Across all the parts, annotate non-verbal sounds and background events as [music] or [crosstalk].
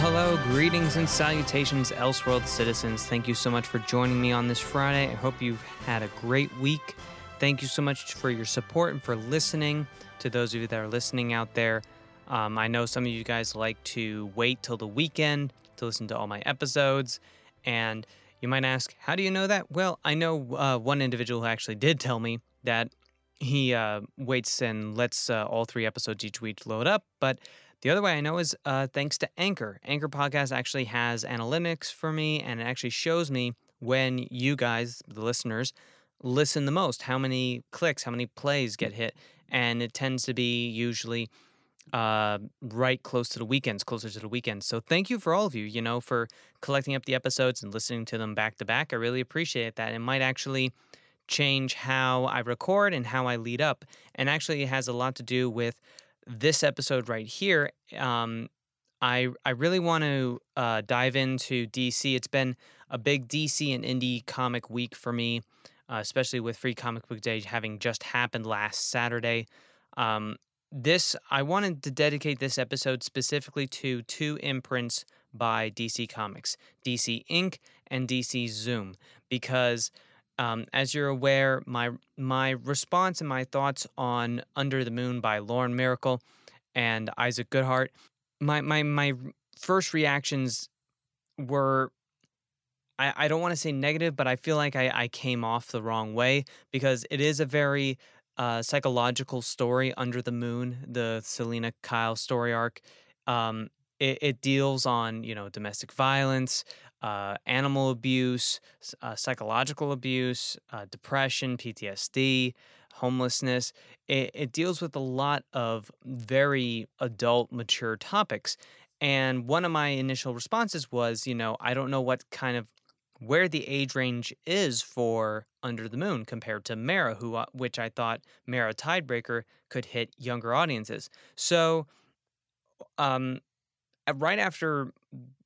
Hello, greetings and salutations, Elseworld citizens. Thank you so much for joining me on this Friday. I hope you've had a great week. Thank you so much for your support and for listening. To those of you that are listening out there, um, I know some of you guys like to wait till the weekend to listen to all my episodes. And you might ask, how do you know that? Well, I know uh, one individual who actually did tell me that he uh, waits and lets uh, all three episodes each week load up. But the other way I know is uh, thanks to Anchor. Anchor Podcast actually has analytics for me and it actually shows me when you guys, the listeners, listen the most, how many clicks, how many plays get hit. And it tends to be usually uh, right close to the weekends, closer to the weekends. So thank you for all of you, you know, for collecting up the episodes and listening to them back to back. I really appreciate that. It might actually change how I record and how I lead up. And actually, it has a lot to do with this episode right here. Um, I I really want to uh, dive into DC. It's been a big DC and indie comic week for me, uh, especially with Free Comic Book Day having just happened last Saturday. Um, this I wanted to dedicate this episode specifically to two imprints by DC Comics, DC Ink. and DC Zoom, because um, as you're aware, my my response and my thoughts on Under the Moon by Lauren Myracle and Isaac Goodhart, my my my first reactions were I, I don't want to say negative, but I feel like I, I came off the wrong way because it is a very uh, psychological story, Under the Moon, the Selina Kyle story arc. Um, it, it deals on you know domestic violence, uh, animal abuse, uh, psychological abuse, uh, depression, PTSD, homelessness. It, it deals with a lot of very adult, mature topics. And one of my initial responses was, you know, I don't know what kind of where the age range is for Under the Moon compared to Mera, who uh, which I thought Mera Tidebreaker could hit younger audiences. So, um, right after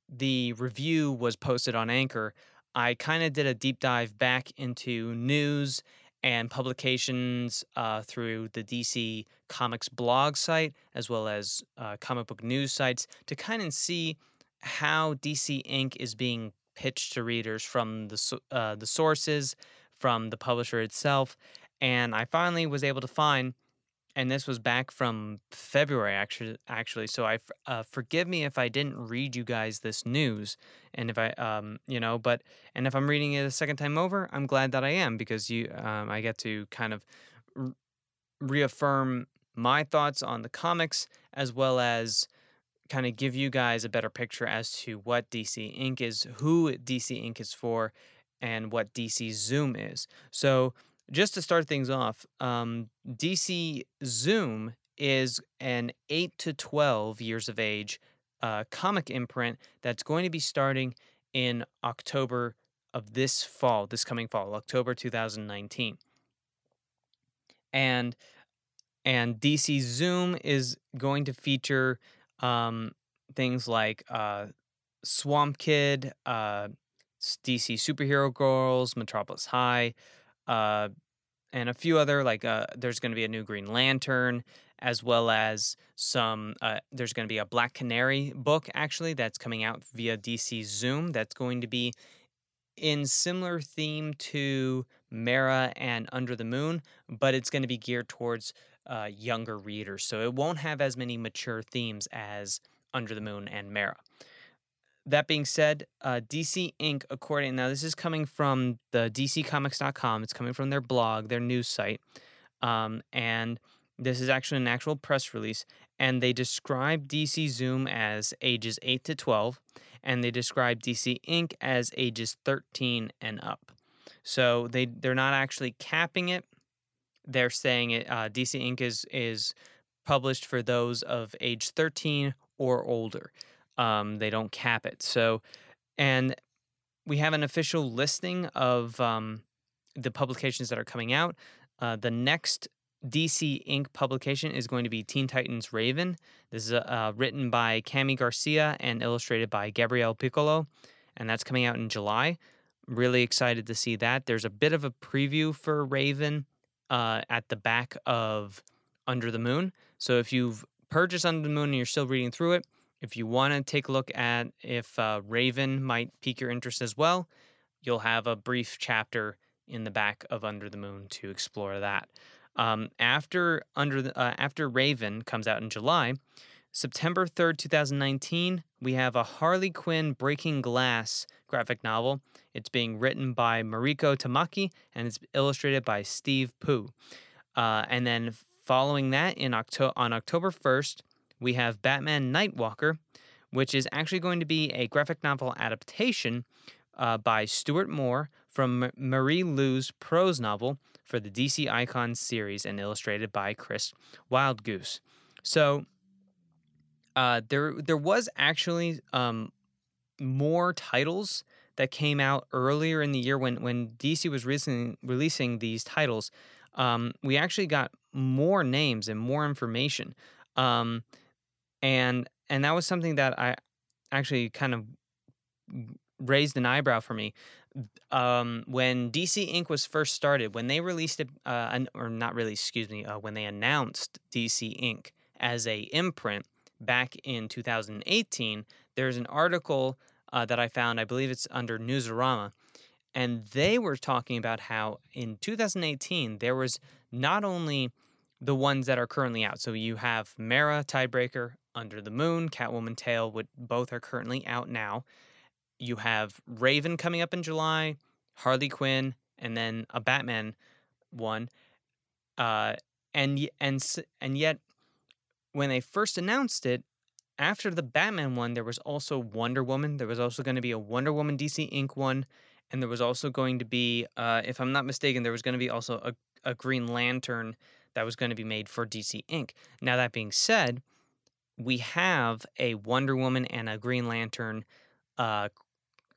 the review was posted on Anchor, I kind of did a deep dive back into news and publications uh, through the DC Comics blog site, as well as uh, comic book news sites, to kind of see how DC Ink is being pitched to readers from the uh, the sources, from the publisher itself, and I finally was able to find and this was back from February actually actually so I uh, forgive me if I didn't read you guys this news and if I um you know but and if I'm reading it a second time over I'm glad that I am because you um, I get to kind of re- reaffirm my thoughts on the comics as well as kind of give you guys a better picture as to what DC Ink is who DC Ink is for and what DC Zoom is. So just to start things off, um, DC Zoom is an 8 to 12 years of age uh, comic imprint that's going to be starting in October of this fall, this coming fall, October 2019. And and DC Zoom is going to feature um, things like uh, Swamp Kid, uh, DC Superhero Girls, Metropolis High, uh, and a few other like uh, there's going to be a new Green Lantern, as well as some. Uh, there's going to be a Black Canary book actually that's coming out via DC Zoom. That's going to be in similar theme to Mera and Under the Moon, but it's going to be geared towards uh, younger readers. So it won't have as many mature themes as Under the Moon and Mera that being said, uh, DC Ink, according now, this is coming from the DCComics.com. It's coming from their blog, their news site, um, and this is actually an actual press release. And they describe DC Zoom as ages eight to twelve, and they describe DC Ink as ages thirteen and up. So they they're not actually capping it. They're saying it. Uh, DC Ink is is published for those of age thirteen or older. Um, they don't cap it. So, and we have an official listing of um, the publications that are coming out. Uh, the next DC Ink publication is going to be Teen Titans Raven. This is uh, written by Kami Garcia and illustrated by Gabriel Picolo, and that's coming out in July. Really excited to see that. There's a bit of a preview for Raven uh, at the back of Under the Moon. So if you've purchased Under the Moon and you're still reading through it, if you want to take a look at if uh, Raven might pique your interest as well, you'll have a brief chapter in the back of Under the Moon to explore that. Um, after Under the, uh, after Raven comes out in July, September 3rd, 2019, we have a Harley Quinn Breaking Glass graphic novel. It's being written by Mariko Tamaki and it's illustrated by Steve Pugh. Uh, and then following that, in Octo- on October 1st, we have Batman Nightwalker, which is actually going to be a graphic novel adaptation uh, by Stuart Moore from Marie Lu's prose novel for the DC Icons series and illustrated by Chris Wildgoose. So uh, there there was actually um, more titles that came out earlier in the year when when DC was releasing releasing these titles. Um, we actually got more names and more information, um, and and that was something that I actually kind of raised an eyebrow for me. Um, when DC Ink was first started, when they released it, uh, or not really, excuse me, uh, when they announced DC Ink as a imprint back in 2018, there's an article uh, that I found. I believe it's under Newsarama, and they were talking about how in 2018 there was not only the ones that are currently out. So you have Mera, Tidebreaker, Under the Moon, Catwoman Tale, would both are currently out now you have Raven coming up in July, Harley Quinn, and then a Batman one. Uh, and and and yet, when they first announced it, after the Batman one, there was also Wonder Woman. There was also going to be a Wonder Woman DC Ink one, and there was also going to be, uh, if I'm not mistaken, there was going to be also a, a Green Lantern that was going to be made for DC Ink. Now that being said, we have a Wonder Woman and a Green Lantern uh,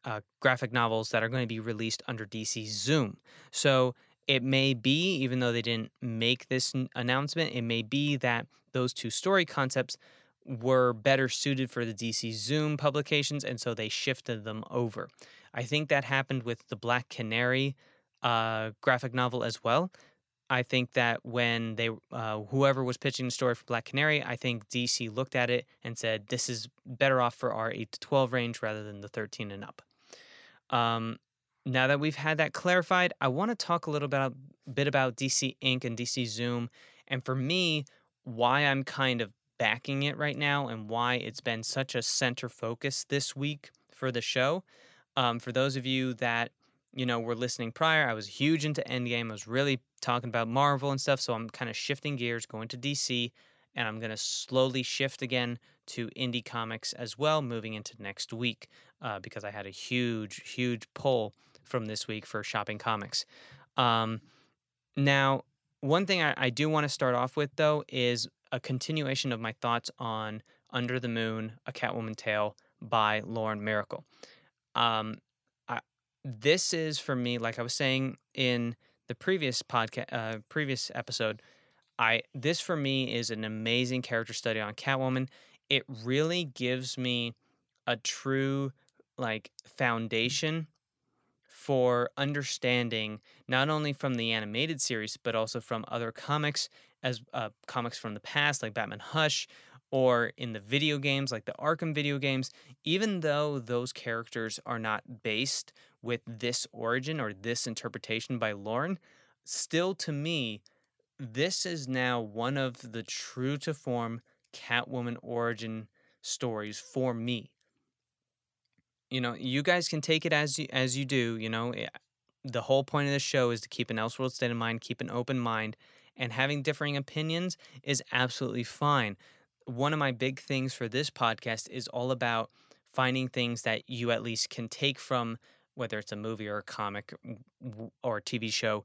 uh, graphic novels that are going to be released under DC Zoom. So it may be, even though they didn't make this n- announcement, it may be that those two story concepts were better suited for the DC Zoom publications, and so they shifted them over. I think that happened with the Black Canary uh, graphic novel as well. I think that when they, uh, whoever was pitching the story for Black Canary, I think DC looked at it and said, "This is better off for our eight to twelve range rather than the thirteen and up." Um, now that we've had that clarified, I want to talk a little bit, bit about DC Ink. and DC Zoom. And for me, why I'm kind of backing it right now and why it's been such a center focus this week for the show. Um, for those of you that, you know, were listening prior, I was huge into Endgame. I was really talking about Marvel and stuff. So I'm kind of shifting gears, going to DC, and I'm going to slowly shift again to indie comics as well, moving into next week uh, because I had a huge, huge pull from this week for shopping comics. Um, now, one thing I, I do want to start off with though is a continuation of my thoughts on Under the Moon, A Catwoman Tale by Lauren Myracle. Um, this is for me, like I was saying in the previous podcast, uh, previous episode. I this for me is an amazing character study on Catwoman. It really gives me a true like foundation for understanding not only from the animated series but also from other comics as uh, comics from the past like Batman Hush or in the video games like the Arkham video games even though those characters are not based with this origin or this interpretation by Lauren still to me this is now one of the true to form Catwoman origin stories for me you know, you guys can take it as you, as you do. You know, eh, the whole point of this show is to keep an Elseworld state of mind, keep an open mind, and having differing opinions is absolutely fine. One of my big things for this podcast is all about finding things that you at least can take from whether it's a movie or a comic or a TV show,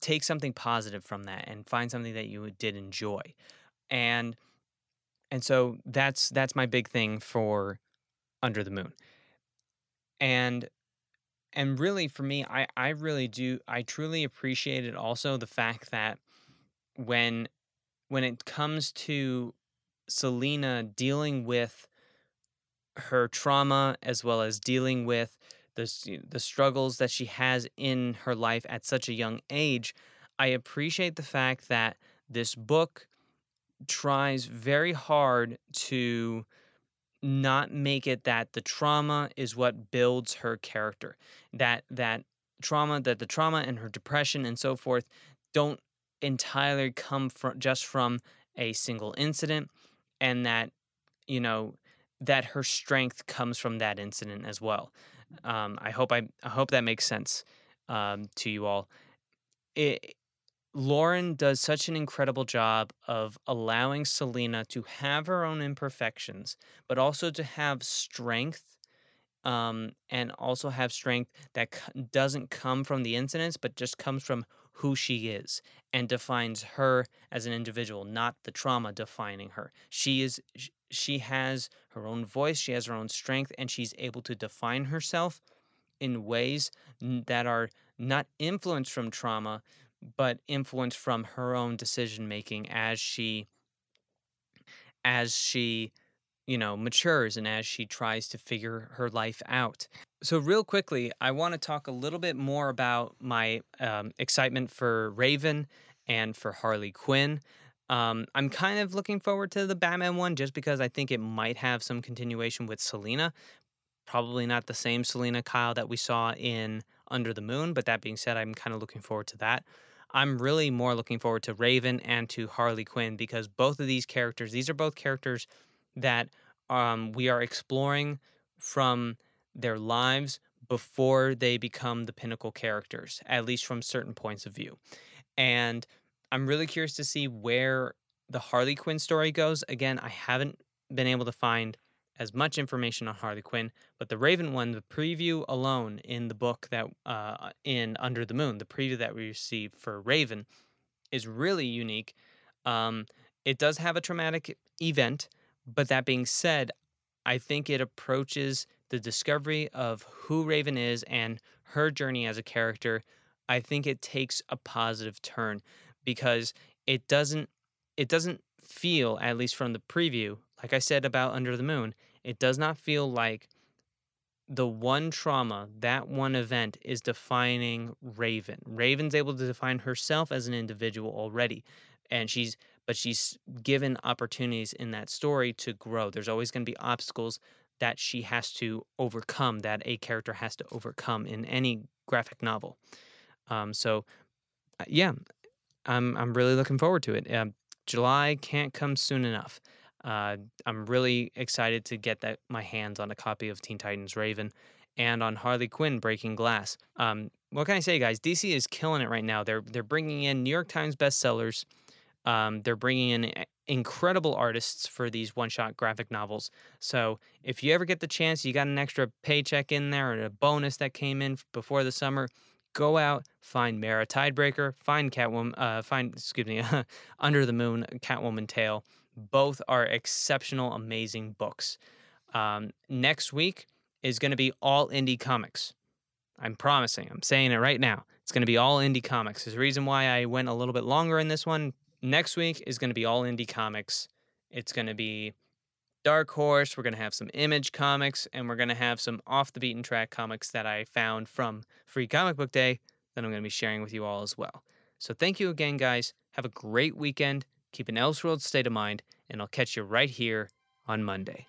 take something positive from that and find something that you did enjoy. And and so that's that's my big thing for Under the Moon and and really for me i i really do i truly appreciate it also the fact that when when it comes to Selina dealing with her trauma as well as dealing with the, struggles that she has in her life at such a young age i appreciate the fact that this book tries very hard to not make it that the trauma is what builds her character. That that trauma, that the trauma and her depression and so forth don't entirely come from just from a single incident and that you know that her strength comes from that incident as well. Um, I hope I, I hope that makes sense um, to you all. It, Lauren does such an incredible job of allowing Selina to have her own imperfections, but also to have strength um, and also have strength that c- doesn't come from the incidents, but just comes from who she is and defines her as an individual, not the trauma defining her. She is she has her own voice, she has her own strength, and she's able to define herself in ways that are not influenced from trauma, but influenced from her own decision making as she as she you know matures and as she tries to figure her life out. So real quickly i want to talk a little bit more about my um, excitement for raven and for harley quinn um, i'm kind of looking forward to the batman one just because i think it might have some continuation with selina probably not the same selina kyle that we saw in under the moon but that being said i'm kind of looking forward to that I'm really more looking forward to Raven and to Harley Quinn because both of these characters, these are both characters that um, we are exploring from their lives before they become the pinnacle characters, at least from certain points of view. And I'm really curious to see where the Harley Quinn story goes. Again, I haven't been able to find as much information on Harley Quinn, but the Raven one, the preview alone in the book that uh, in Under the Moon, the preview that we received for Raven, is really unique. Um, it does have a traumatic event, but that being said, I think it approaches the discovery of who Raven is and her journey as a character. I think it takes a positive turn because it doesn't it doesn't feel at least from the preview like i said about under the moon it does not feel like the one trauma, that one event is defining Raven. Raven's able to define herself as an individual already. And she's, but she's given opportunities in that story to grow. There's always going to be obstacles that she has to overcome, that a character has to overcome in any graphic novel. Um, so, uh, yeah, I'm I'm really looking forward to it. Um, July can't come soon enough. Uh, I'm really excited to get that my hands on a copy of Teen Titans Raven and on Harley Quinn Breaking Glass. Um, what can I say, guys? DC is killing it right now. They're they're bringing in New York Times bestsellers. Um, they're bringing in incredible artists for these one-shot graphic novels. So if you ever get the chance, you got an extra paycheck in there or a bonus that came in before the summer. Go out, find Mera Tidebreaker, find Catwoman, uh, find excuse me, [laughs] Under the Moon, Catwoman Tale both are exceptional, amazing books. Um, next week is going to be all indie comics. I'm promising. I'm saying it right now. It's going to be all indie comics. There's a reason why I went a little bit longer in this one. Next week is going to be all indie comics. It's going to be Dark Horse. We're going to have some image comics, and we're going to have some off the beaten track comics that I found from Free Comic Book Day that I'm going to be sharing with you all as well. So thank you again, guys. Have a great weekend. Keep an Elseworld state of mind, and I'll catch you right here on Monday.